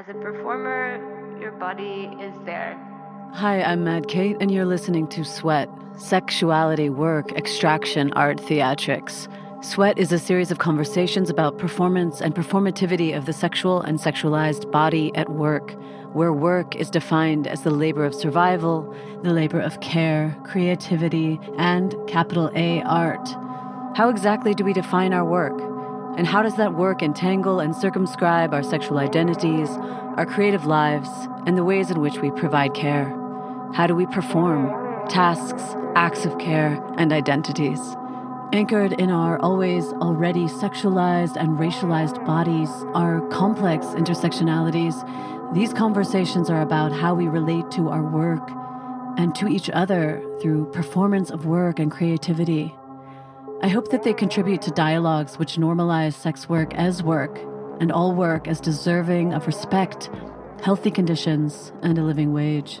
As a performer, your body is there. Hi, I'm Mad Kate, and you're listening to Sweat Sexuality, Work, Extraction, Art, Theatrics. Sweat is a series of conversations about performance and performativity of the sexual and sexualized body at work, where work is defined as the labor of survival, the labor of care, creativity, and capital A art. How exactly do we define our work? And how does that work entangle and circumscribe our sexual identities, our creative lives, and the ways in which we provide care? How do we perform tasks, acts of care, and identities? Anchored in our always already sexualized and racialized bodies, our complex intersectionalities, these conversations are about how we relate to our work and to each other through performance of work and creativity. I hope that they contribute to dialogues which normalize sex work as work and all work as deserving of respect, healthy conditions, and a living wage.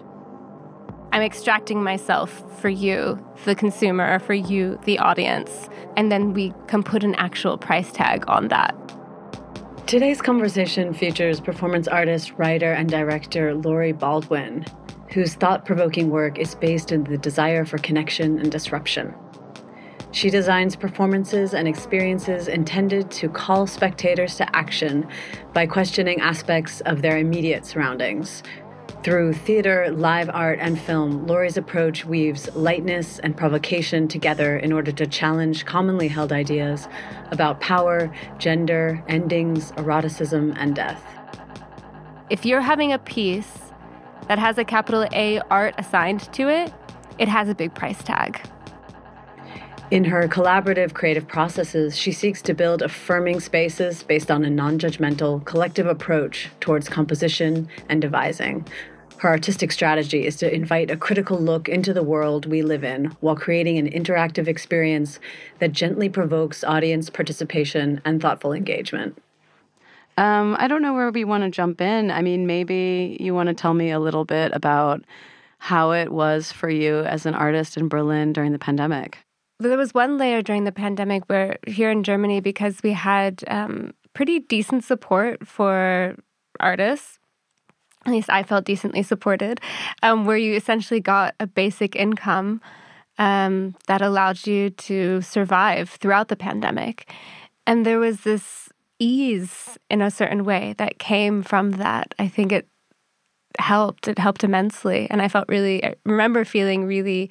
I'm extracting myself for you, the consumer, for you, the audience, and then we can put an actual price tag on that. Today's conversation features performance artist, writer, and director Lori Baldwin, whose thought provoking work is based in the desire for connection and disruption. She designs performances and experiences intended to call spectators to action by questioning aspects of their immediate surroundings, through theater, live art, and film, Lori's approach weaves lightness and provocation together in order to challenge commonly held ideas about power, gender, endings, eroticism, and death. If you're having a piece that has a capital A art assigned to it, it has a big price tag. In her collaborative creative processes, she seeks to build affirming spaces based on a non judgmental, collective approach towards composition and devising. Her artistic strategy is to invite a critical look into the world we live in while creating an interactive experience that gently provokes audience participation and thoughtful engagement. Um, I don't know where we want to jump in. I mean, maybe you want to tell me a little bit about how it was for you as an artist in Berlin during the pandemic there was one layer during the pandemic where here in Germany, because we had um, pretty decent support for artists, at least I felt decently supported, um, where you essentially got a basic income um, that allowed you to survive throughout the pandemic. And there was this ease in a certain way that came from that. I think it helped. It helped immensely. And I felt really, I remember feeling really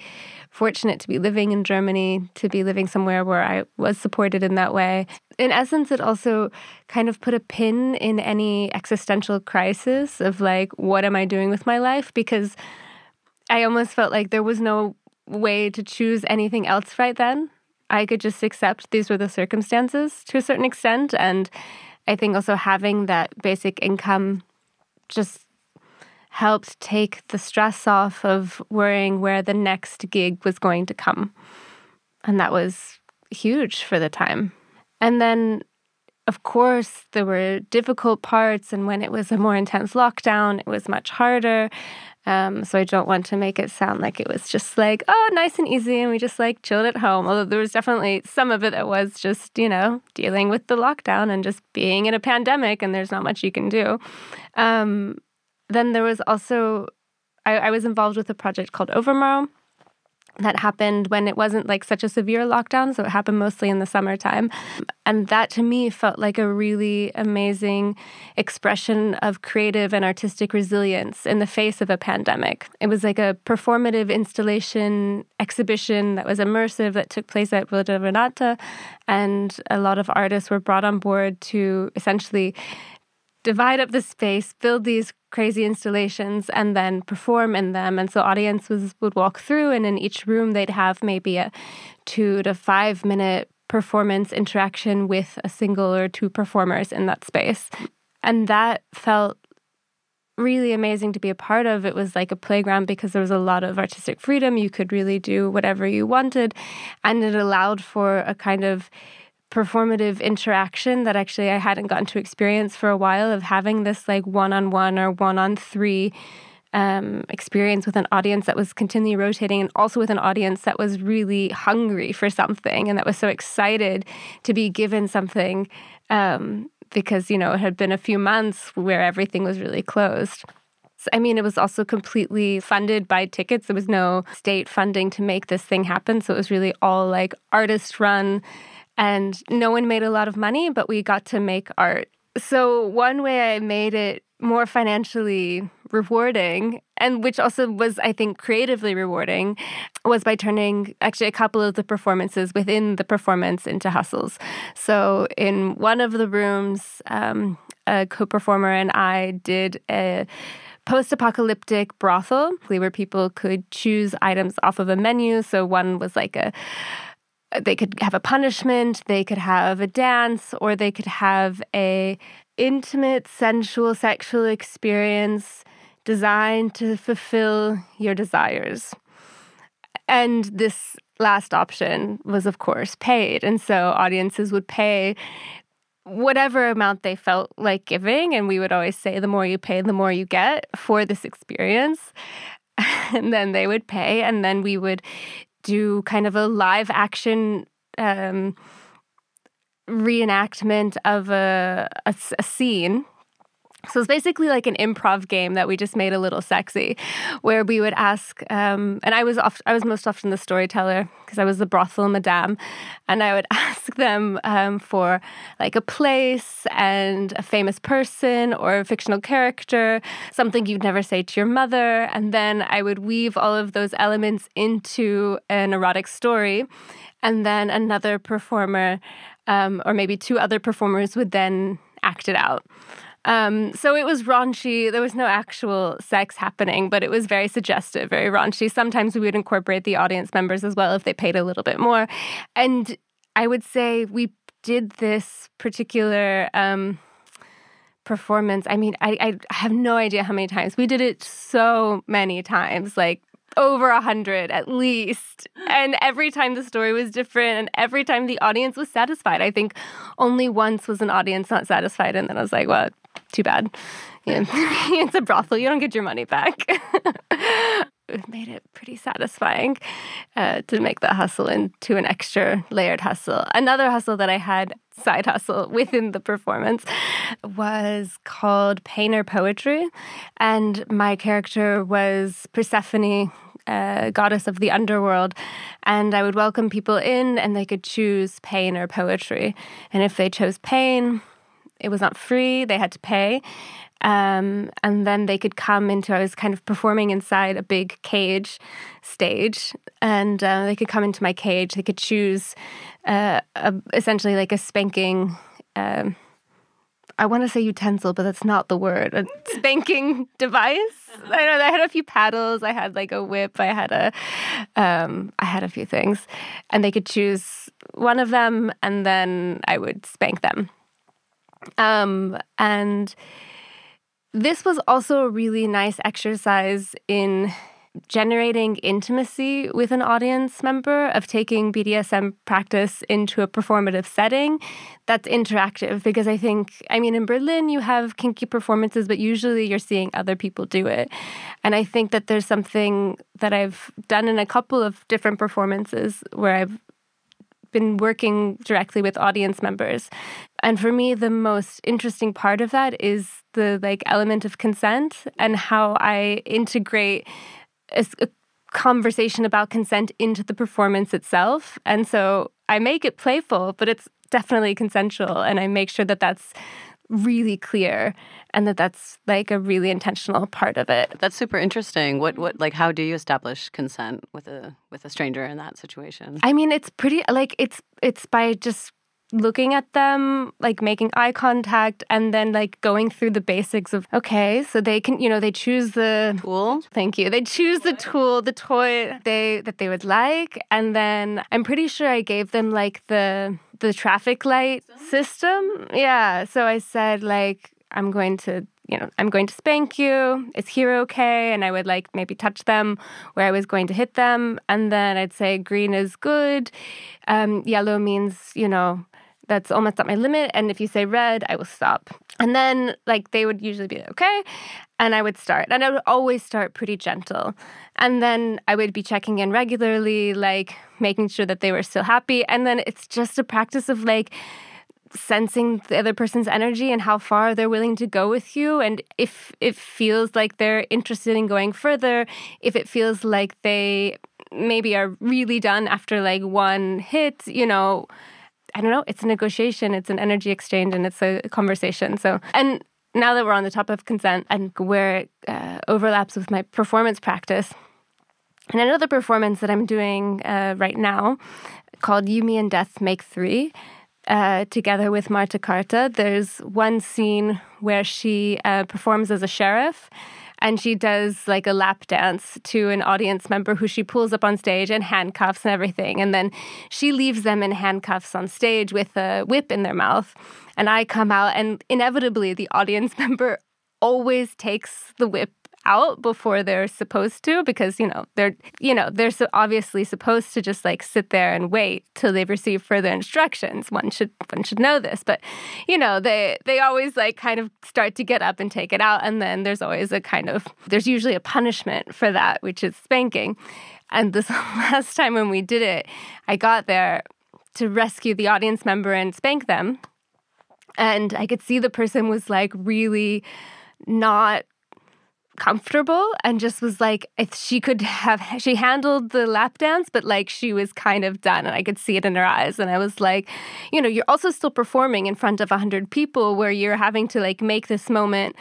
fortunate to be living in Germany, to be living somewhere where I was supported in that way. In essence, it also kind of put a pin in any existential crisis of like, what am I doing with my life? Because I almost felt like there was no way to choose anything else right then. I could just accept these were the circumstances to a certain extent. And I think also having that basic income just helped take the stress off of worrying where the next gig was going to come. And that was huge for the time. And then, of course, there were difficult parts. And when it was a more intense lockdown, it was much harder. Um, so I don't want to make it sound like it was just like, oh, nice and easy, and we just like chilled at home. Although there was definitely some of it that was just, you know, dealing with the lockdown and just being in a pandemic, and there's not much you can do. Um, then there was also, I, I was involved with a project called Overmorrow that happened when it wasn't like such a severe lockdown. So it happened mostly in the summertime. And that to me felt like a really amazing expression of creative and artistic resilience in the face of a pandemic. It was like a performative installation exhibition that was immersive that took place at Villa Renata. And a lot of artists were brought on board to essentially divide up the space, build these crazy installations, and then perform in them. And so audiences would walk through, and in each room, they'd have maybe a two to five minute performance interaction with a single or two performers in that space. And that felt really amazing to be a part of. It was like a playground because there was a lot of artistic freedom. You could really do whatever you wanted. And it allowed for a kind of performative interaction that actually I hadn't gotten to experience for a while of having this like one on one or one on three um, experience with an audience that was continually rotating and also with an audience that was really hungry for something and that was so excited to be given something um, because, you know, it had been a few months where everything was really closed. I mean, it was also completely funded by tickets. There was no state funding to make this thing happen. So it was really all like artist run. And no one made a lot of money, but we got to make art. So, one way I made it more financially rewarding and which also was i think creatively rewarding was by turning actually a couple of the performances within the performance into hustles so in one of the rooms um, a co-performer and i did a post-apocalyptic brothel where people could choose items off of a menu so one was like a they could have a punishment they could have a dance or they could have a intimate sensual sexual experience designed to fulfill your desires and this last option was of course paid and so audiences would pay whatever amount they felt like giving. And we would always say, the more you pay, the more you get for this experience. and then they would pay. And then we would do kind of a live action um, reenactment of a, a, a scene so it's basically like an improv game that we just made a little sexy, where we would ask, um, and I was oft, I was most often the storyteller because I was the brothel madame, and I would ask them um, for like a place and a famous person or a fictional character, something you'd never say to your mother, and then I would weave all of those elements into an erotic story, and then another performer, um, or maybe two other performers, would then act it out. Um, so it was raunchy. There was no actual sex happening, but it was very suggestive, very raunchy. Sometimes we would incorporate the audience members as well if they paid a little bit more. And I would say we did this particular um, performance. I mean, I, I have no idea how many times. We did it so many times, like over a hundred at least. And every time the story was different and every time the audience was satisfied. I think only once was an audience not satisfied. And then I was like, well, too bad. Yeah. it's a brothel. You don't get your money back. it made it pretty satisfying uh, to make that hustle into an extra layered hustle. Another hustle that I had, side hustle within the performance, was called Pain or Poetry. And my character was Persephone, uh, goddess of the underworld, and I would welcome people in, and they could choose pain or poetry. And if they chose pain, it was not free, they had to pay. Um, and then they could come into, I was kind of performing inside a big cage stage, and uh, they could come into my cage. They could choose uh, a, essentially like a spanking. Um, I want to say utensil, but that's not the word. A spanking device. I know. I had a few paddles. I had like a whip. I had a, um, I had a few things, and they could choose one of them, and then I would spank them. Um, and this was also a really nice exercise in generating intimacy with an audience member, of taking BDSM practice into a performative setting that's interactive. Because I think, I mean, in Berlin, you have kinky performances, but usually you're seeing other people do it. And I think that there's something that I've done in a couple of different performances where I've been working directly with audience members. And for me, the most interesting part of that is the like element of consent and how I integrate a, a conversation about consent into the performance itself. And so I make it playful, but it's definitely consensual. And I make sure that that's really clear and that that's like a really intentional part of it. That's super interesting. What what like how do you establish consent with a with a stranger in that situation? I mean, it's pretty like it's it's by just looking at them, like making eye contact, and then like going through the basics of okay, so they can, you know, they choose the tool. Thank you. They choose the tool, the toy they that they would like, and then I'm pretty sure I gave them like the the traffic light system. Yeah. So I said like I'm going to you know, I'm going to spank you. Is here okay? And I would like maybe touch them where I was going to hit them. And then I'd say green is good. Um, yellow means, you know, that's almost at my limit. And if you say red, I will stop. And then, like, they would usually be okay. And I would start. And I would always start pretty gentle. And then I would be checking in regularly, like, making sure that they were still happy. And then it's just a practice of, like, sensing the other person's energy and how far they're willing to go with you. And if it feels like they're interested in going further if it feels like they maybe are really done after like one hit you know i don't know. It's a negotiation. It's an energy exchange and it's a conversation. So and now that we're on the top of consent and where it uh, overlaps with my performance practice and another performance that i'm doing uh, right now called you me and death make three uh, together with Marta Carta. There's one scene where she uh, performs as a sheriff and she does like a lap dance to an audience member who she pulls up on stage in handcuffs and everything. And then she leaves them in handcuffs on stage with a whip in their mouth. And I come out, and inevitably, the audience member always takes the whip out before they're supposed to because you know they're you know they're so obviously supposed to just like sit there and wait till they've received further instructions. One should one should know this but you know they they always like kind of start to get up and take it out and then there's always a kind of there's usually a punishment for that which is spanking. And this last time when we did it i got there to rescue the audience member and spank them and i could see the person was like really not comfortable and just was like if she could have she handled the lap dance but like she was kind of done and i could see it in her eyes and i was like you know you're also still performing in front of 100 people where you're having to like make this moment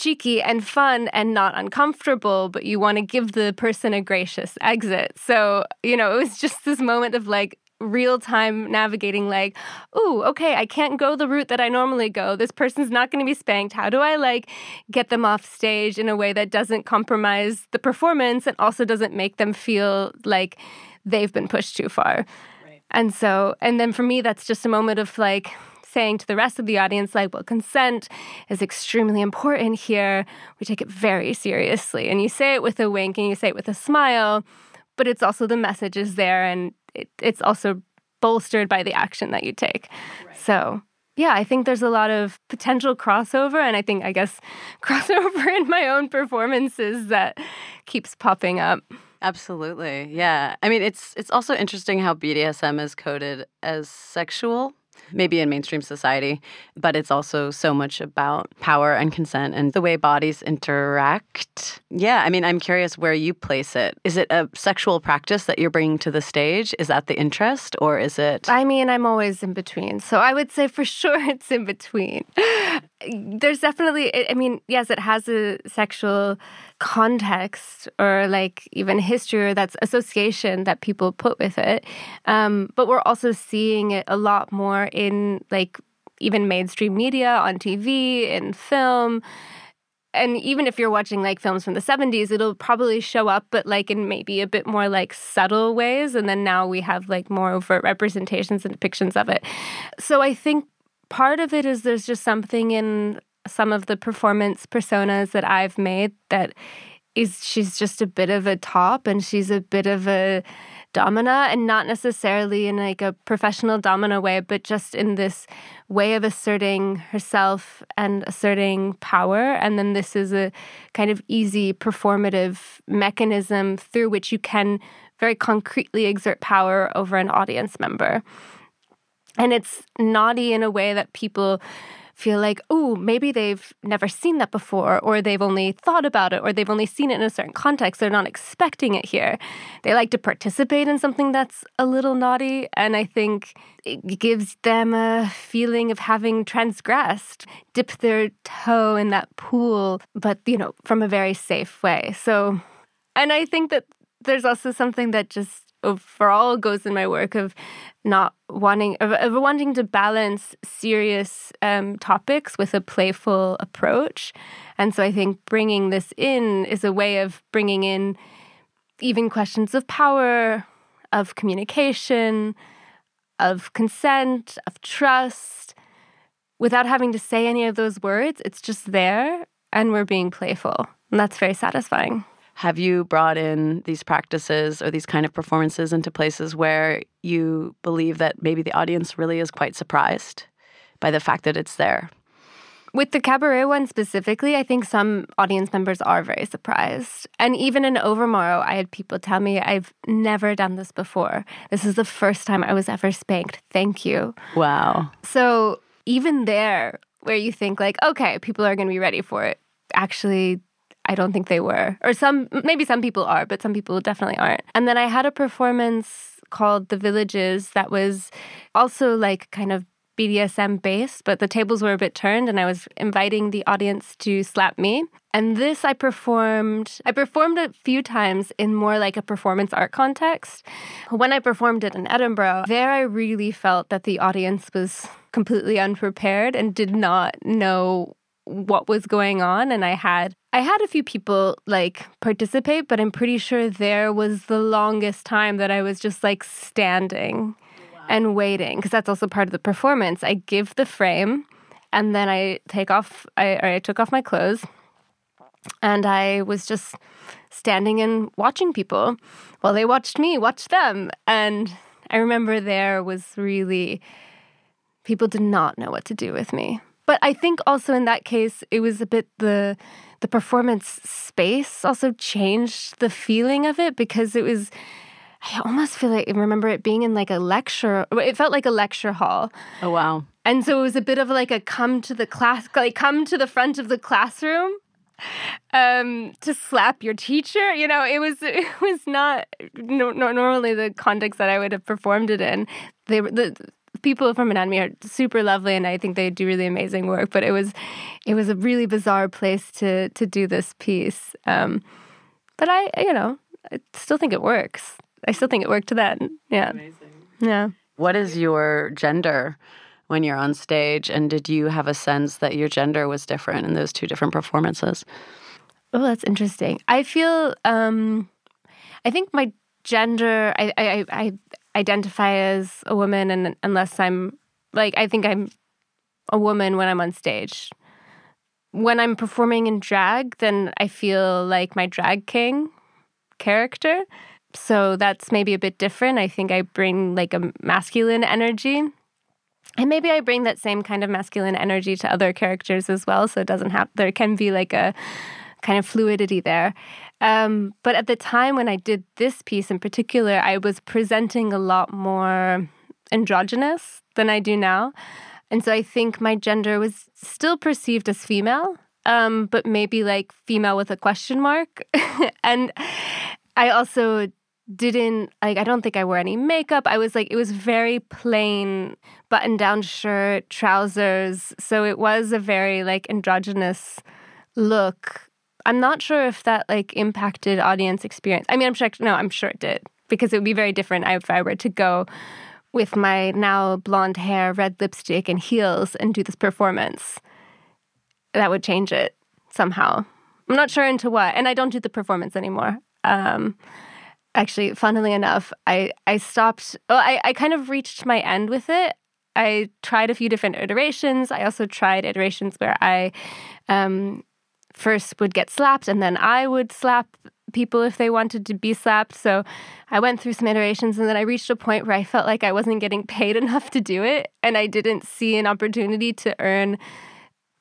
cheeky and fun and not uncomfortable, but you want to give the person a gracious exit. So, you know, it was just this moment of like, real time navigating like oh okay i can't go the route that i normally go. This person's not going to be spanked. How do i like get them off stage in a way that doesn't compromise the performance and also doesn't make them feel like they've been pushed too far? Right. and so and then for me that's just a moment of like saying to the rest of the audience like well consent is extremely important here. We take it very seriously. And you say it with a wink and you say it with a smile but it's also the message is there and it, it's also bolstered by the action that you take. Right. So, yeah, I think there's a lot of potential crossover, and I think, I guess, crossover in my own performances that keeps popping up. Absolutely. Yeah. I mean, it's it's also interesting how BDSM is coded as sexual maybe in mainstream society, but it's also so much about power and consent and the way bodies interact. Yeah, I mean, I'm curious where you place it. Is it a sexual practice that you're bringing to the stage? Is that the interest or is it? I mean, I'm always in between. So I would say for sure it's in between. There's definitely, I mean, yes, it has a sexual context or like even history or that's association that people put with it. Um, but we're also seeing it a lot more in like even mainstream media, on TV, in film. And even if you're watching like films from the 70s, it'll probably show up, but like in maybe a bit more like subtle ways. And then now we have like more overt representations and depictions of it. So I think part of it is there's just something in some of the performance personas that I've made that is she's just a bit of a top and she's a bit of a domina and not necessarily in like a professional domina way but just in this way of asserting herself and asserting power. And then this is a kind of easy performative mechanism through which you can very concretely exert power over an audience member and it's naughty in a way that people feel like, oh, maybe they've never seen that before, or they've only thought about it, or they've only seen it in a certain context. They're not expecting it here. They like to participate in something that's a little naughty. And I think it gives them a feeling of having transgressed, dipped their toe in that pool, but, you know, from a very safe way. So, and I think that there's also something that just overall goes in my work of not wanting of, of wanting to balance serious um, topics with a playful approach. And so i think bringing this in is a way of bringing in even questions of power of communication of consent of trust without having to say any of those words. It's just there and we're being playful. And that's very satisfying have you brought in these practices or these kind of performances into places where you believe that maybe the audience really is quite surprised by the fact that it's there? With the cabaret one specifically, I think some audience members are very surprised. And even in Overmorrow, I had people tell me, I've never done this before. This is the first time I was ever spanked. Thank you. Wow. So even there, where you think, like, okay, people are going to be ready for it, actually, I don't think they were. Or some, maybe some people are, but some people definitely aren't. And then I had a performance called The Villages that was also like kind of BDSM based, but the tables were a bit turned and I was inviting the audience to slap me. And this I performed, I performed a few times in more like a performance art context. When I performed it in Edinburgh, there I really felt that the audience was completely unprepared and did not know what was going on and I had I had a few people like participate but I'm pretty sure there was the longest time that I was just like standing and waiting because that's also part of the performance. I give the frame and then I take off I or I took off my clothes and I was just standing and watching people while they watched me watch them and I remember there was really people did not know what to do with me. But I think also in that case it was a bit the the performance space also changed the feeling of it because it was I almost feel like I remember it being in like a lecture. It felt like a lecture hall. Oh wow. And so it was a bit of like a come to the class, like come to the front of the classroom um, to slap your teacher. You know, it was it was not no, no, normally the context that I would have performed it in. They were the people from Anatomy are super lovely, and I think they do really amazing work. But it was it was a really bizarre place to to do this piece. Um, but I, you know, I still think it works. I still think it worked then. Yeah. Amazing. Yeah. What is your gender when you're on stage? And did you have a sense that your gender was different in those two different performances? Oh, that's interesting. I feel, um, I think my gender, I, I, I identify as a woman, and unless I'm like, I think I'm a woman when I'm on stage. When I'm performing in drag, then I feel like my drag king character. So that's maybe a bit different. I think I bring like a masculine energy. And maybe I bring that same kind of masculine energy to other characters as well. So it doesn't have, there can be like a kind of fluidity there. Um, but at the time when I did this piece in particular, I was presenting a lot more androgynous than I do now. And so I think my gender was still perceived as female, um, but maybe like female with a question mark. and I also didn't like I don't think I wore any makeup. I was like it was very plain button down shirt, trousers. So it was a very like androgynous look. I'm not sure if that like impacted audience experience. I mean, I'm sure no, I'm sure it did because it would be very different if I were to go with my now blonde hair, red lipstick and heels and do this performance. That would change it somehow. I'm not sure into what. And I don't do the performance anymore. Um, actually, funnily enough, I, I stopped, well, I, I kind of reached my end with it. I tried a few different iterations. I also tried iterations where I um, first would get slapped and then I would slap people if they wanted to be slapped. So I went through some iterations and then I reached a point where I felt like I wasn't getting paid enough to do it and I didn't see an opportunity to earn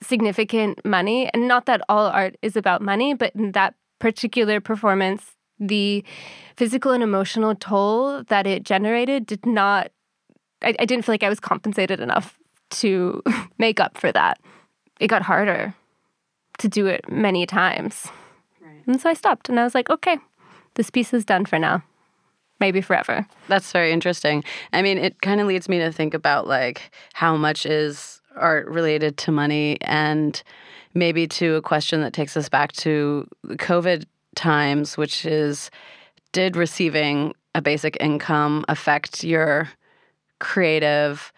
significant money. And not that all art is about money, but in that particular performance, the physical and emotional toll that it generated did not, I, I didn't feel like I was compensated enough to make up for that. It got harder to do it many times. Right. And so I stopped and I was like, okay, this piece is done for now. Maybe forever. That's very interesting. I mean, it kind of leads me to think about like how much is art related to money and maybe to a question that takes us back to COVID times, which is did receiving a basic income affect your creative,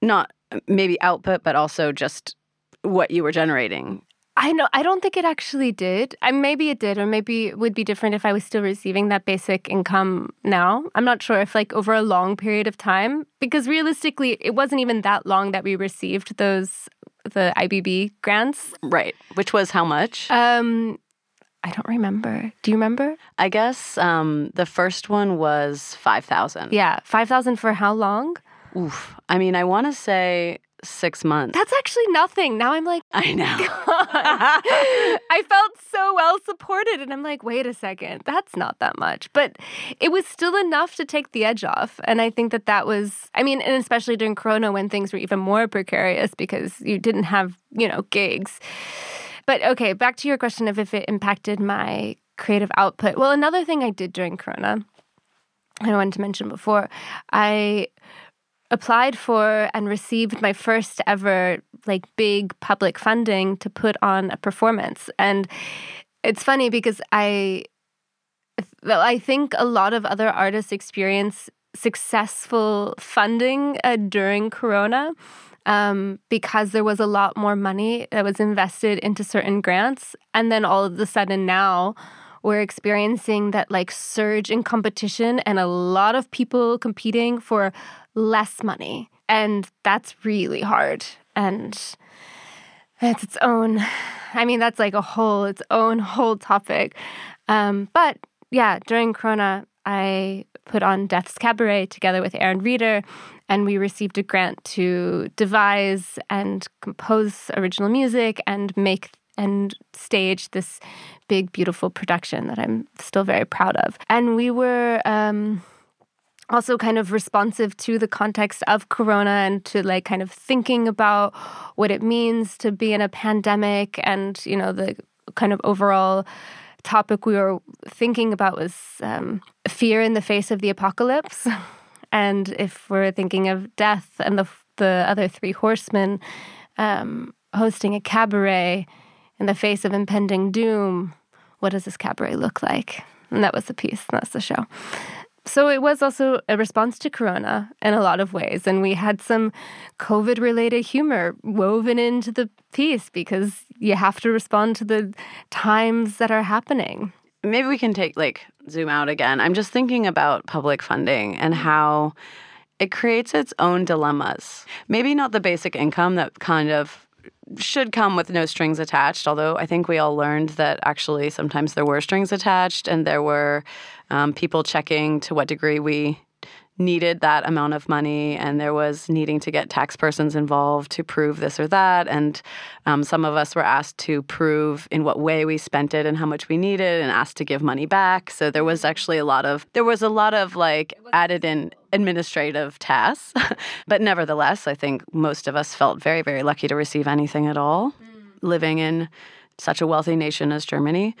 not maybe output, but also just what you were generating? I know. I don't think it actually did. I maybe it did, or maybe it would be different if I was still receiving that basic income now. I'm not sure if like over a long period of time, because realistically, it wasn't even that long that we received those the IBB grants. Right. Which was how much? Um, I don't remember. Do you remember? I guess um, the first one was 5,000. Yeah, 5,000 for how long? Oof. I mean, I want to say six months. That's actually nothing. Now I'm like, I know. I felt so well supported. And I'm like, wait a second, that's not that much. But it was still enough to take the edge off. And I think that that was, I mean, and especially during Corona when things were even more precarious because you didn't have, you know, gigs. But okay, back to your question of if it impacted my creative output. Well, another thing I did during Corona, I wanted to mention before, I applied for and received my first ever like big public funding to put on a performance. And it's funny because i i think a lot of other artists experience successful funding uh, during corona um, because there was a lot more money that was invested into certain grants. And then all of a sudden now we're experiencing that like surge in competition and a lot of people competing for less money. And that's really hard. And it's its own, I mean, that's like a whole, its own whole topic. Um, but yeah, during Corona, I put on Death's Cabaret together with Aaron Reeder, and we received a grant to devise and compose original music and make and stage this big, beautiful production that I'm still very proud of. And we were um, also kind of responsive to the context of Corona and to like kind of thinking about what it means to be in a pandemic and, you know, the kind of overall topic we were thinking about was um, fear in the face of the apocalypse. and if we're thinking of death and the, the other three horsemen um, hosting a cabaret in the face of impending doom, what does this cabaret look like? And that was the piece, that's the show. So it was also a response to Corona in a lot of ways. And we had some COVID related humor woven into the piece because you have to respond to the times that are happening. Maybe we can take like zoom out again. I'm just thinking about public funding and how it creates its own dilemmas. Maybe not the basic income that kind of should come with no strings attached, although I think we all learned that actually sometimes there were strings attached and there were um, people checking to what degree we needed that amount of money and there was needing to get tax persons involved to prove this or that. And um, some of us were asked to prove in what way we spent it and how much we needed and asked to give money back. So there was actually a lot of there was a lot of like added in administrative tasks. But nevertheless i think most of us felt very very lucky to receive anything at all. Mm. living in such a wealthy nation as germany.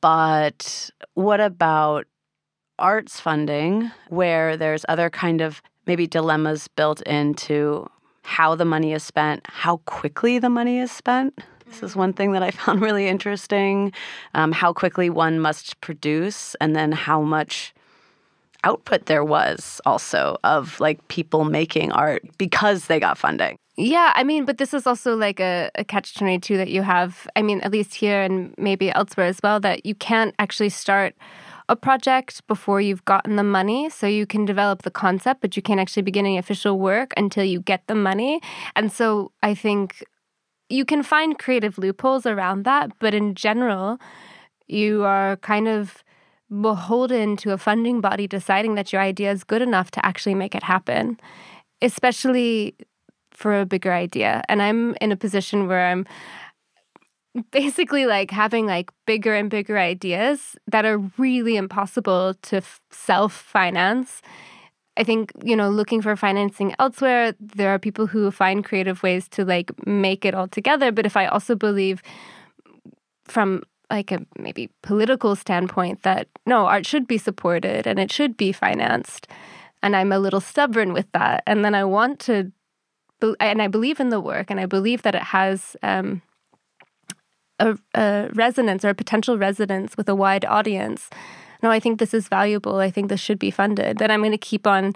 But what about arts funding where there's other kind of maybe dilemmas built into how the money is spent, how quickly the money is spent. This is one thing that I found really interesting. Um, how quickly one must produce, and then how much output there was also of like people making art because they got funding. Yeah, I mean, but this is also like a, a catch 22 that you have. I mean, at least here and maybe elsewhere as well, that you can't actually start a project before you've gotten the money. So you can develop the concept, but you can't actually begin any official work until you get the money. And so I think you can find creative loopholes around that, but in general, you are kind of beholden to a funding body deciding that your idea is good enough to actually make it happen, especially for a bigger idea. And I'm in a position where I'm basically like having like bigger and bigger ideas that are really impossible to f- self finance. I think, you know, looking for financing elsewhere, there are people who find creative ways to like make it all together. But if I also believe from like a maybe political standpoint that no, art should be supported and it should be financed. And I'm a little stubborn with that. And then I want to, and I believe in the work and I believe that it has, um, a, a resonance or a potential resonance with a wide audience, no, I think this is valuable. I think this should be funded. Then I'm going to keep on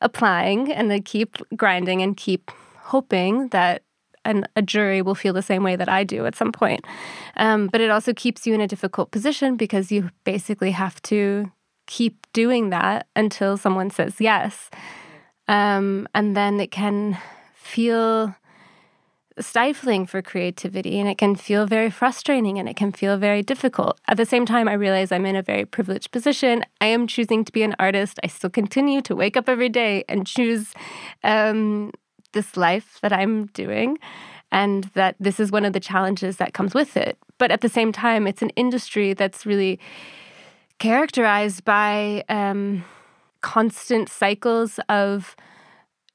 applying and then keep grinding and keep hoping that an, a jury will feel the same way that I do at some point. Um, but it also keeps you in a difficult position because you basically have to keep doing that until someone says yes. Um, and then it can feel stifling for creativity and it can feel very frustrating and it can feel very difficult. At the same time, I realize I'm in a very privileged position. I am choosing to be an artist. I still continue to wake up every day and choose um, this life that I'm doing and that this is one of the challenges that comes with it. But at the same time, it's an industry that's really characterized by um, constant cycles of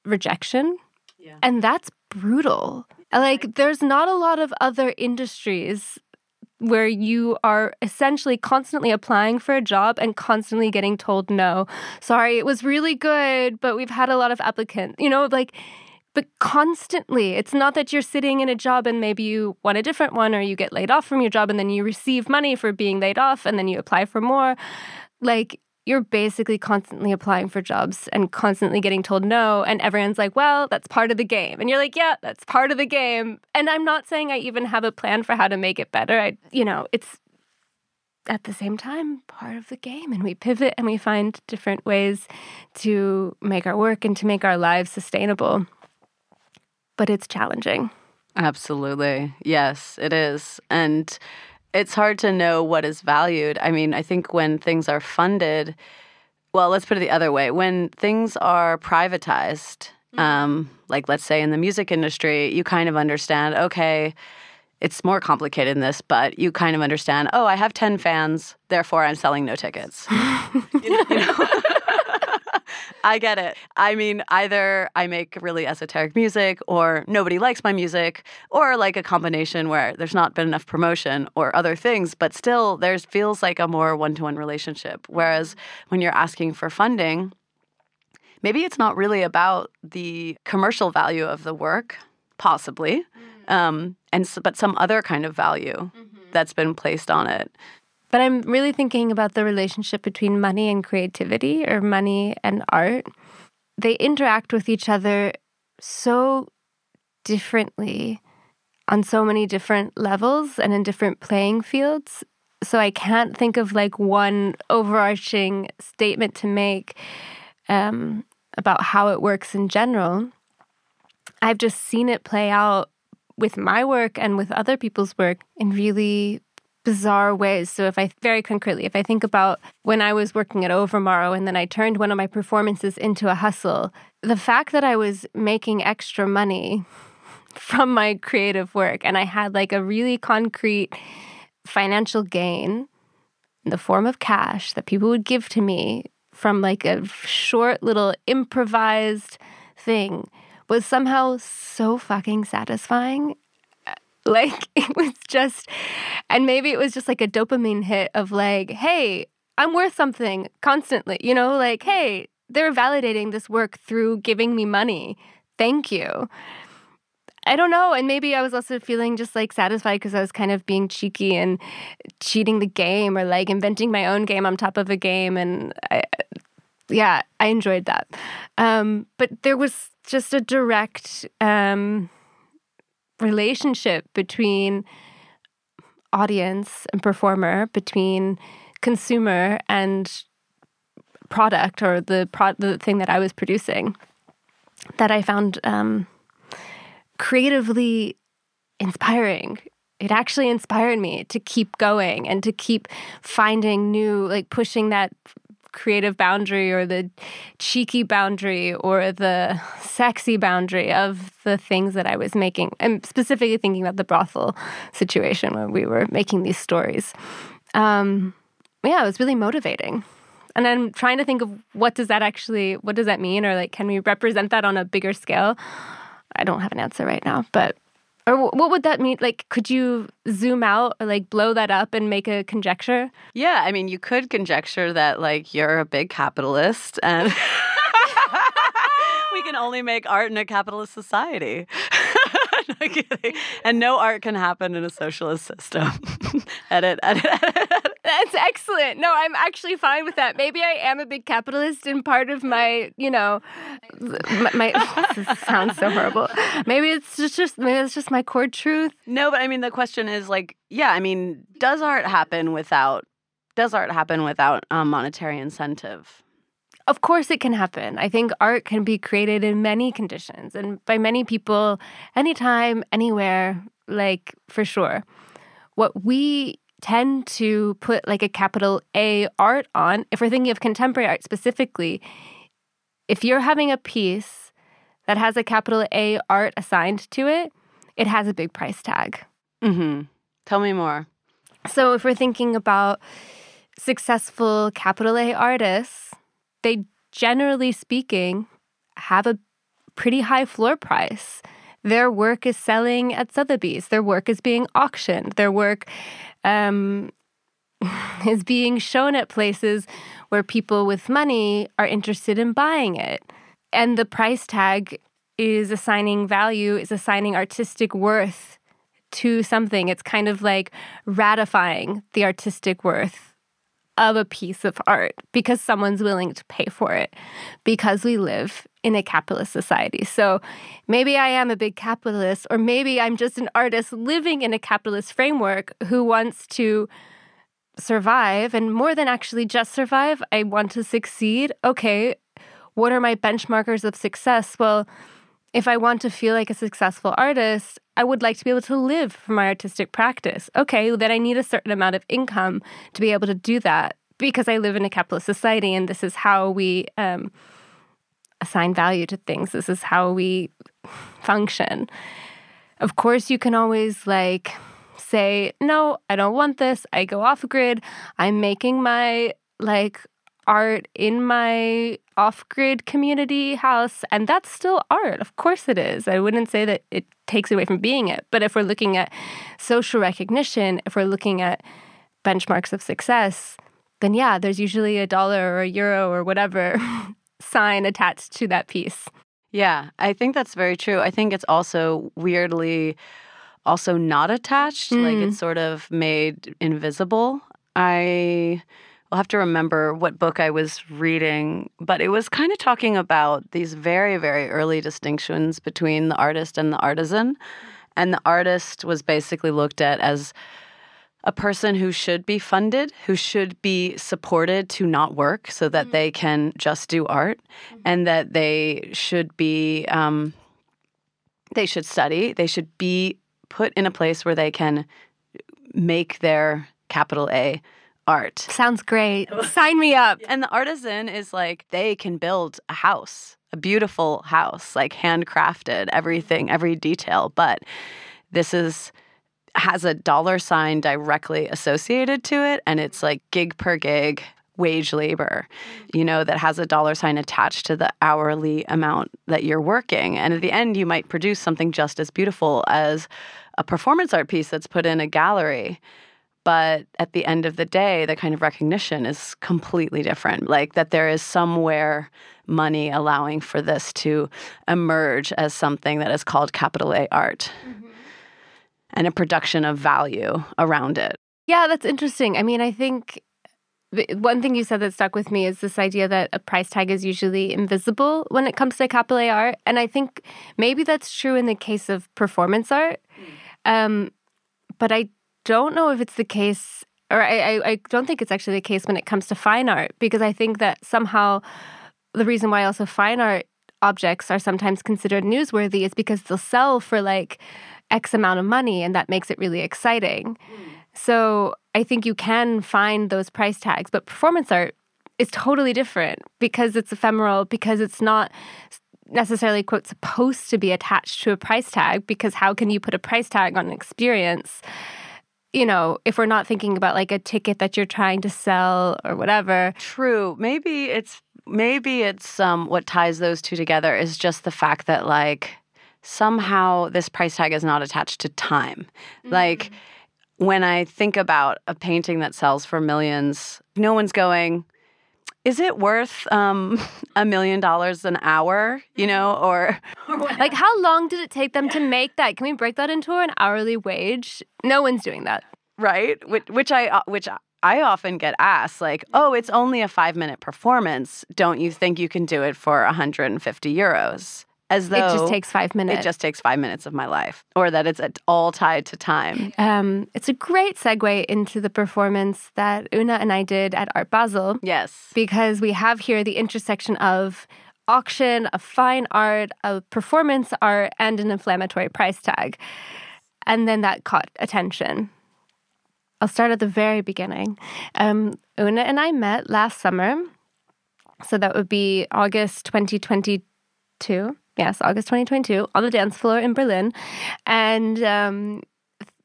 rejection. Yeah. And that's brutal. Like, there's not a lot of other industries where you are essentially constantly applying for a job and constantly getting told no. Sorry, it was really good, but we've had a lot of applicants. You know, like but constantly. It's not that you're sitting in a job and maybe you want a different one or you get laid off from your job and then you receive money for being laid off and then you apply for more. Like you're basically constantly applying for jobs and constantly getting told no. And everyone's like, well, that's part of the game. And you're like, yeah, that's part of the game. And I'm not saying I even have a plan for how to make it better. I, you know, it's at the same time part of the game. And we pivot and we find different ways to make our work and to make our lives sustainable. But it's challenging. Absolutely. Yes, it is. And it's hard to know what is valued. I mean, I think when things are funded, well, let's put it the other way. When things are privatized, mm-hmm. um, like let's say in the music industry, you kind of understand, okay, it's more complicated than this, but you kind of understand, oh, I have 10 fans, therefore I'm selling no tickets. you know, you know? I get it. I mean, either I make really esoteric music or nobody likes my music, or like a combination where there's not been enough promotion or other things, but still there's feels like a more one-to-one relationship. Whereas when you're asking for funding, maybe it's not really about the commercial value of the work, possibly, mm. um, and so, but some other kind of value mm-hmm. that's been placed on it. But I'm really thinking about the relationship between money and creativity or money and art. They interact with each other so differently on so many different levels and in different playing fields. So I can't think of like one overarching statement to make um, about how it works in general. I've just seen it play out with my work and with other people's work in really bizarre ways. So, if I very concretely, if I think about when I was working at Overmorrow and then I turned one of my performances into a hustle, the fact that I was making extra money from my creative work and I had like a really concrete financial gain in the form of cash that people would give to me from like a short little improvised thing was somehow so fucking satisfying like it was just, and maybe it was just like a dopamine hit of like, hey, I'm worth something constantly, you know, like, hey, they're validating this work through giving me money. Thank you. I don't know. And maybe I was also feeling just like satisfied because I was kind of being cheeky and cheating the game or like inventing my own game on top of a game. And I, yeah, I enjoyed that. Um, but there was just a direct, um, relationship between audience and performer, between consumer and product or the pro- the thing that I was producing that I found um, creatively inspiring. It actually inspired me to keep going and to keep finding new, like pushing that creative boundary or the cheeky boundary or the sexy boundary of the things that I was making. I'm specifically thinking about the brothel situation where we were making these stories. Um, yeah, it was really motivating. And I'm trying to think of what does that actually, what does that mean? Or like, can we represent that on a bigger scale? I don't have an answer right now, but or what would that mean? Like, could you zoom out or like blow that up and make a conjecture? Yeah, I mean, you could conjecture that like you're a big capitalist and we can only make art in a capitalist society. no. And no art can happen in a socialist system. edit, edit, edit. That's excellent. No, I'm actually fine with that. Maybe I am a big capitalist, and part of my, you know, my, my sounds so horrible. Maybe it's just, just maybe it's just my core truth. No, but I mean, the question is like, yeah, I mean, does art happen without does art happen without um, monetary incentive? Of course, it can happen. I think art can be created in many conditions and by many people, anytime, anywhere, like for sure. What we tend to put like a capital A art on, if we're thinking of contemporary art specifically, if you're having a piece that has a capital A art assigned to it, it has a big price tag. Mm-hmm. Tell me more. So if we're thinking about successful capital A artists, they generally speaking have a pretty high floor price. Their work is selling at Sotheby's. Their work is being auctioned. Their work um, is being shown at places where people with money are interested in buying it. And the price tag is assigning value, is assigning artistic worth to something. It's kind of like ratifying the artistic worth of a piece of art because someone's willing to pay for it because we live in a capitalist society. So maybe I am a big capitalist, or maybe I'm just an artist living in a capitalist framework who wants to survive. And more than actually just survive, I want to succeed. Okay, what are my benchmarkers of success? Well, if I want to feel like a successful artist, I would like to be able to live from my artistic practice. Okay, then I need a certain amount of income to be able to do that because I live in a capitalist society and this is how we um, assign value to things. This is how we function. Of course, you can always like say, no, I don't want this. I go off grid. I'm making my like art in my off grid community house, and that's still art. Of course it is. I wouldn't say that it takes away from being it. But if we're looking at social recognition, if we're looking at benchmarks of success, then yeah, there's usually a dollar or a euro or whatever sign attached to that piece. Yeah, I think that's very true. I think it's also weirdly also not attached, mm. like it's sort of made invisible. I I'll have to remember what book I was reading, but it was kind of talking about these very, very early distinctions between the artist and the artisan. And the artist was basically looked at as a person who should be funded, who should be supported to not work so that mm-hmm. they can just do art, mm-hmm. and that they should be, um, they should study, they should be put in a place where they can make their capital A art. Sounds great. Sign me up. And the artisan is like, they can build a house, a beautiful house, like handcrafted, everything, every detail. But this is has a dollar sign directly associated to it and it's like gig per gig wage labor you know that has a dollar sign attached to the hourly amount that you're working. And at the end you might produce something just as beautiful as a performance art piece that's put in a gallery. But at the end of the day the kind of recognition is completely different like that there is somewhere money allowing for this to emerge as something that is called capital A art. Mm-hmm. And a production of value around it yeah that's interesting i mean i think one thing you said that stuck with me is this idea that a price tag is usually invisible when it comes to capital A art. And I think maybe that's true in the case of performance art. Mm. Um, but I don't know if it's the case, or I, I, don't think it's actually the case when it comes to fine art, because I think that somehow the reason why also fine art objects are sometimes considered newsworthy is because they'll sell for like X amount of money, and that makes it really exciting. Mm. So I think you can find those price tags, but performance art is totally different because it's ephemeral, because it's not necessarily quote supposed to be attached to a price tag because how can you put a price tag on an experience you know, if we're not thinking about like a ticket that you're trying to sell or whatever. True. Maybe it's maybe it's um what ties those two together is just the fact that like somehow this price tag is not attached to time. Mm-hmm. Like when I think about a painting that sells for millions, no one's going, is it worth um, a million dollars an hour? You know, or, or like how long did it take them to make that? Can we break that into an hourly wage? No one's doing that, right? Which, which I uh, which I often get asked, like, "Oh, it's only a five minute performance. Don't you think you can do it for 150 euros?" As though it just takes five minutes. It just takes five minutes of my life, or that it's at all tied to time. Um, it's a great segue into the performance that OONA and I did at Art Basel. Yes, because we have here the intersection of auction, of fine art, of performance art, and an inflammatory price tag, and then that caught attention. I'll start at the very beginning. Um, OONA and I met last summer, so that would be August 2022 Yes, August 2022, on the dance floor in Berlin. And um,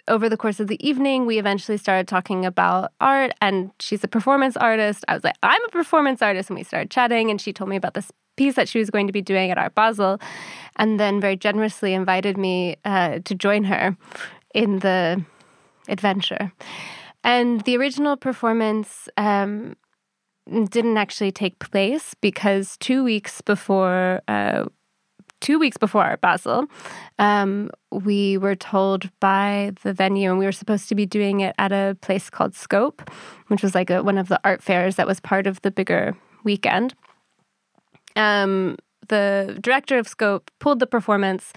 over the course of the evening, we eventually started talking about art, and she's a performance artist. I was like, I'm a performance artist. And we started chatting, and she told me about this piece that she was going to be doing at Art Basel, and then very generously invited me uh, to join her in the adventure. And the original performance um, didn't actually take place because two weeks before. Uh, two weeks before Basel, um, we were told by the venue, and we were supposed to be doing it at a place called Scope, which was like a, one of the art fairs that was part of the bigger weekend. Um, the director of Scope pulled the performance,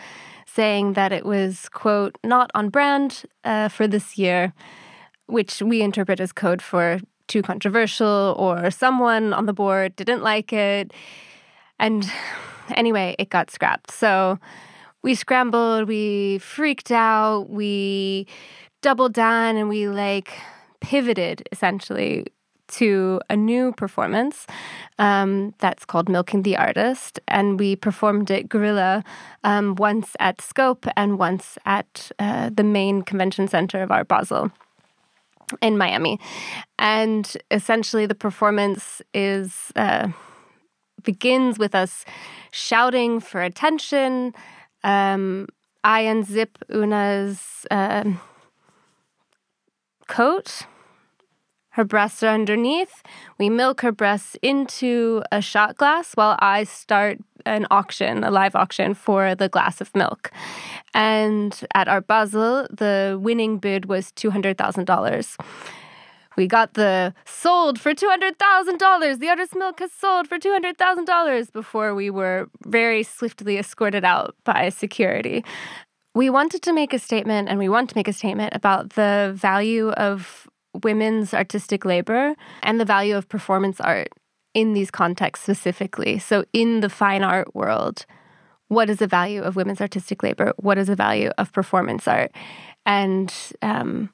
saying that it was, quote, not on brand uh, for this year, which we interpret as code for too controversial or someone on the board didn't like it. And anyway, it got scrapped. So we scrambled, we freaked out, we doubled down, and we like pivoted essentially to a new performance um, that's called Milking the Artist. And we performed it guerrilla um, once at Scope and once at uh, the main convention center of Art Basel in Miami. And essentially, the performance is. Uh, begins with us shouting for attention. Um, I unzip OONA's uh, coat. Her breasts are underneath. We milk her breasts into a shot glass while I start an auction, a live auction for the glass of milk. And at Art Basel, the winning bid was $200,000. We got the sold for $200,000. The artist milk has sold for $200,000 before we were very swiftly escorted out by security. We wanted to make a statement, and we want to make a statement about the value of women's artistic labor and the value of performance art in these contexts specifically. So, in the fine art world, what is the value of women's artistic labor? What is the value of performance art? And um,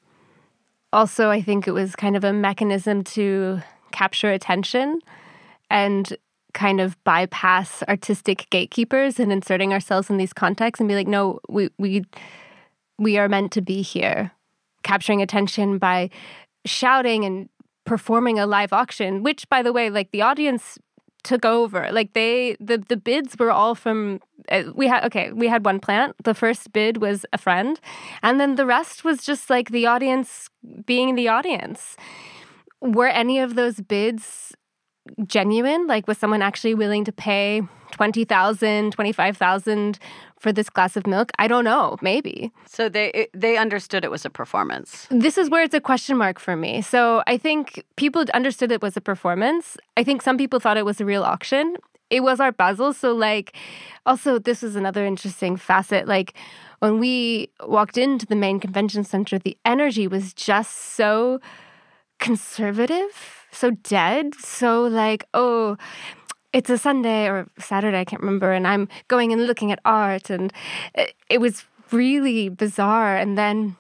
also, I think it was kind of a mechanism to capture attention and kind of bypass artistic gatekeepers and inserting ourselves in these contexts and be like, no, we we we are meant to be here, capturing attention by shouting and performing a live auction, which by the way, like the audience took over. Like they the the bids were all from uh, we had okay, we had one plant. The first bid was a friend, and then the rest was just like the audience being the audience. Were any of those bids genuine? Like was someone actually willing to pay 20,000, 25,000 for this glass of milk? I don't know, maybe. So they they understood it was a performance. This is where it's a question mark for me. So I think people understood it was a performance. I think some people thought it was a real auction. It was Art Basel, so like also this is another interesting facet like when we walked into the main convention center, the energy was just so conservative, so dead, so like, oh, it's a Sunday or Saturday, I can't remember, and I'm going and looking at art, and it, it was really bizarre. And then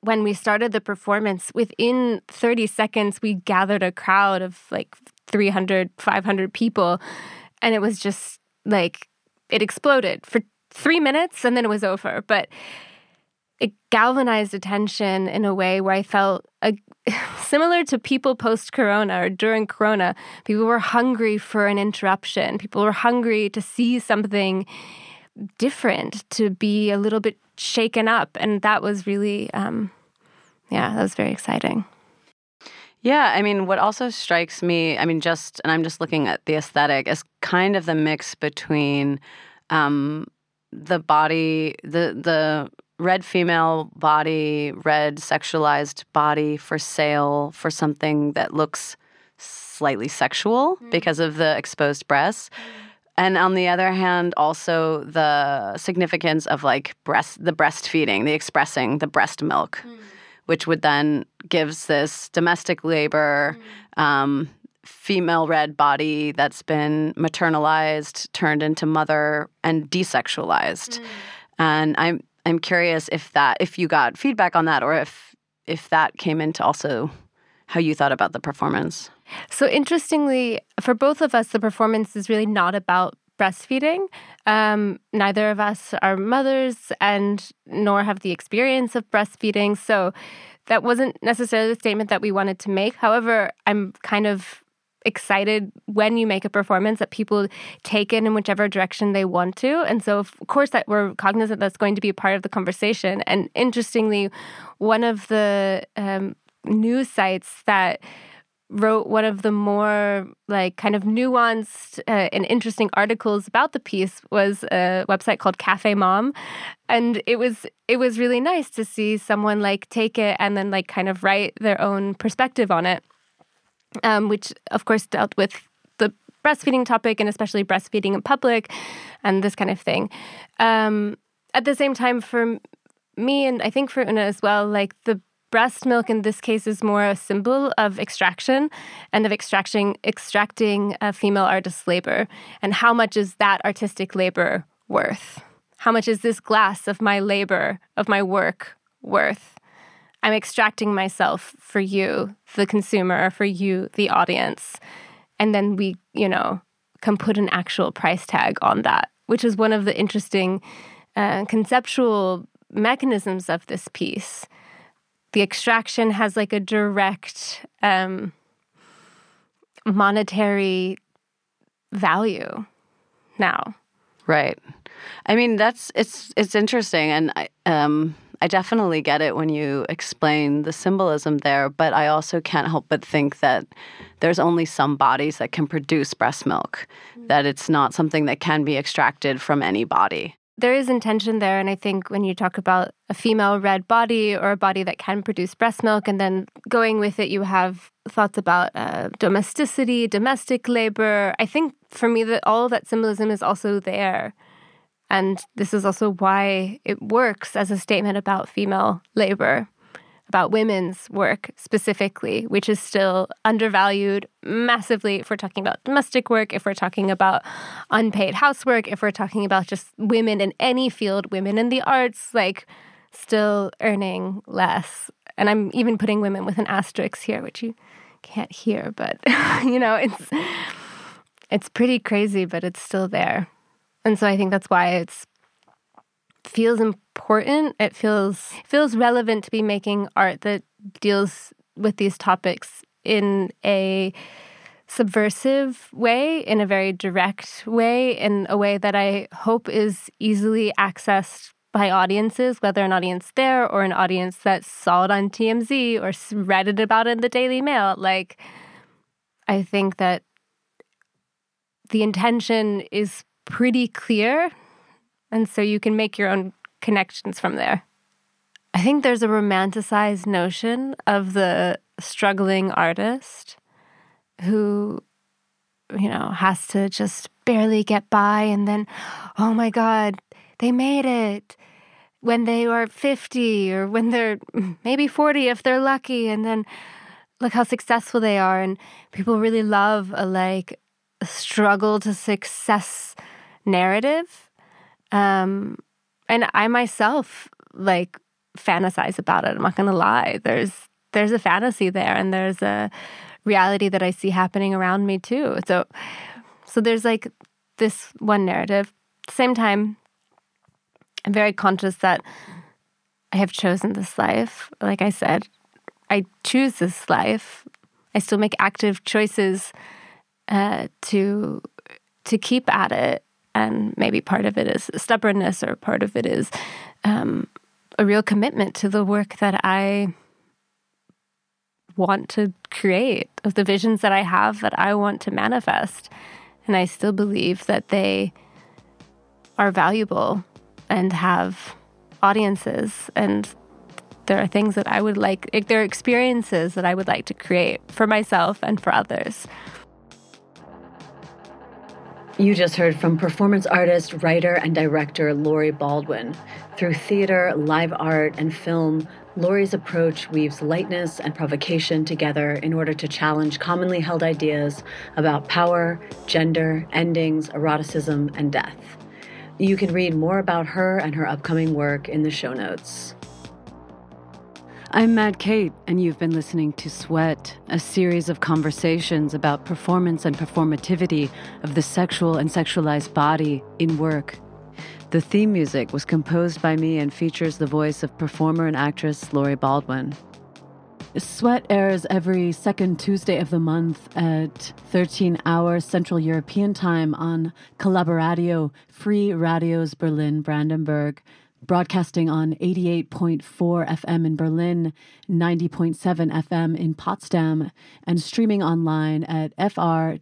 when we started the performance, within 30 seconds, we gathered a crowd of like 300, 500 people, and it was just like it exploded for three minutes, and then it was over. But it galvanized attention in a way where I felt a, similar to people post corona or during corona. People were hungry for an interruption, people were hungry to see something different, to be a little bit shaken up. And that was really, um, yeah, that was very exciting. Yeah, I mean, what also strikes me, I mean, just, and I'm just looking at the aesthetic, is kind of the mix between um, the body, the, the, red female body, red sexualized body for sale for something that looks slightly sexual mm. because of the exposed breasts. Mm. And on the other hand, also the significance of like breast, the breastfeeding, the expressing, the breast milk, mm. which would then gives this domestic labor, mm. um, female red body that's been maternalized, turned into mother, and desexualized. Mm. And I'm I'm curious if that if you got feedback on that or if if that came into also how you thought about the performance. So interestingly, for both of us, the performance is really not about breastfeeding. Um, neither of us are mothers and nor have the experience of breastfeeding. So that wasn't necessarily the statement that we wanted to make. However, I'm kind of excited when you make a performance that people take it in whichever direction they want to. And so, of course, that we're cognizant that's going to be a part of the conversation. And interestingly, one of the um, news sites that wrote one of the more like kind of nuanced uh, and interesting articles about the piece was a website called CafeMom and it was it was really nice to see someone like take it and then like kind of write their own perspective on it um, which of course dealt with the breastfeeding topic and especially breastfeeding in public and this kind of thing. Um, at the same time, for me and I think for OONA as well, like the breast milk in this case is more a symbol of extraction and of extracting extracting a female artist's labor. And how much is that artistic labor worth? How much is this glass of my labor of my work worth I'm extracting myself for you, the consumer, for you, the audience. And then we, you know, can put an actual price tag on that, which is one of the interesting uh, conceptual mechanisms of this piece. The extraction has like a direct um, monetary value now. Right. I mean, that's it's it's interesting, and I um I definitely get it when you explain the symbolism there, but I also can't help but think that there's only some bodies that can produce breast milk, mm-hmm. that it's not something that can be extracted from any body. There is intention there, and I think when you talk about a female red body or a body that can produce breast milk, and then going with it, you have thoughts about uh, domesticity, domestic labor. I think for me that all of that symbolism is also there. And this is also why it works as a statement about female labor, about women's work specifically, which is still undervalued massively if we're talking about domestic work, if we're talking about unpaid housework, if we're talking about just women in any field, women in the arts, like still earning less. And I'm even putting women with an asterisk here, which you can't hear, but you know, it's it's pretty crazy, but it's still there. And so I think that's why it's feels important. It feels feels relevant to be making art that deals with these topics in a subversive way, in a very direct way, in a way that I hope is easily accessed by audiences, whether an audience there or an audience that saw it on TMZ or read it about it in the Daily Mail. Like, I think that the intention is pretty clear. And so you can make your own connections from there. I think there's a romanticized notion of the struggling artist who, you know, has to just barely get by and then, oh my God, they made it when they are 50 or when they're maybe 40 if they're lucky. And then look how successful they are. And people really love a like struggle to success narrative. Um, and I myself like fantasize about it. I'm not gonna lie. There's there's a fantasy there and there's a reality that I see happening around me too. So so there's like this one narrative. At the same time, I'm very conscious that I have chosen this life. Like I said, I choose this life. I still make active choices uh, to to keep at it and maybe part of it is stubbornness or part of it is um, a real commitment to the work that I want to create, of the visions that I have that I want to manifest. And I still believe that they are valuable and have audiences and there are things that I would like, there are experiences that I would like to create for myself and for others. You just heard from performance artist, writer, and director Lori Baldwin. Through theater, live art, and film, Lori's approach weaves lightness and provocation together in order to challenge commonly held ideas about power, gender, endings, eroticism, and death. You can read more about her and her upcoming work in the show notes. I'm Mad Kate, and you've been listening to Sweat, a series of conversations about performance and performativity of the sexual and sexualized body in work. The theme music was composed by me and features the voice of performer and actress Lori Baldwin. Sweat airs every second Tuesday of the month at 13 hours Central European Time on Colaboradio Free Radios Berlin Brandenburg broadcasting on 88.4 FM in Berlin, 90.7 FM in Potsdam, and streaming online at fr-bb.org.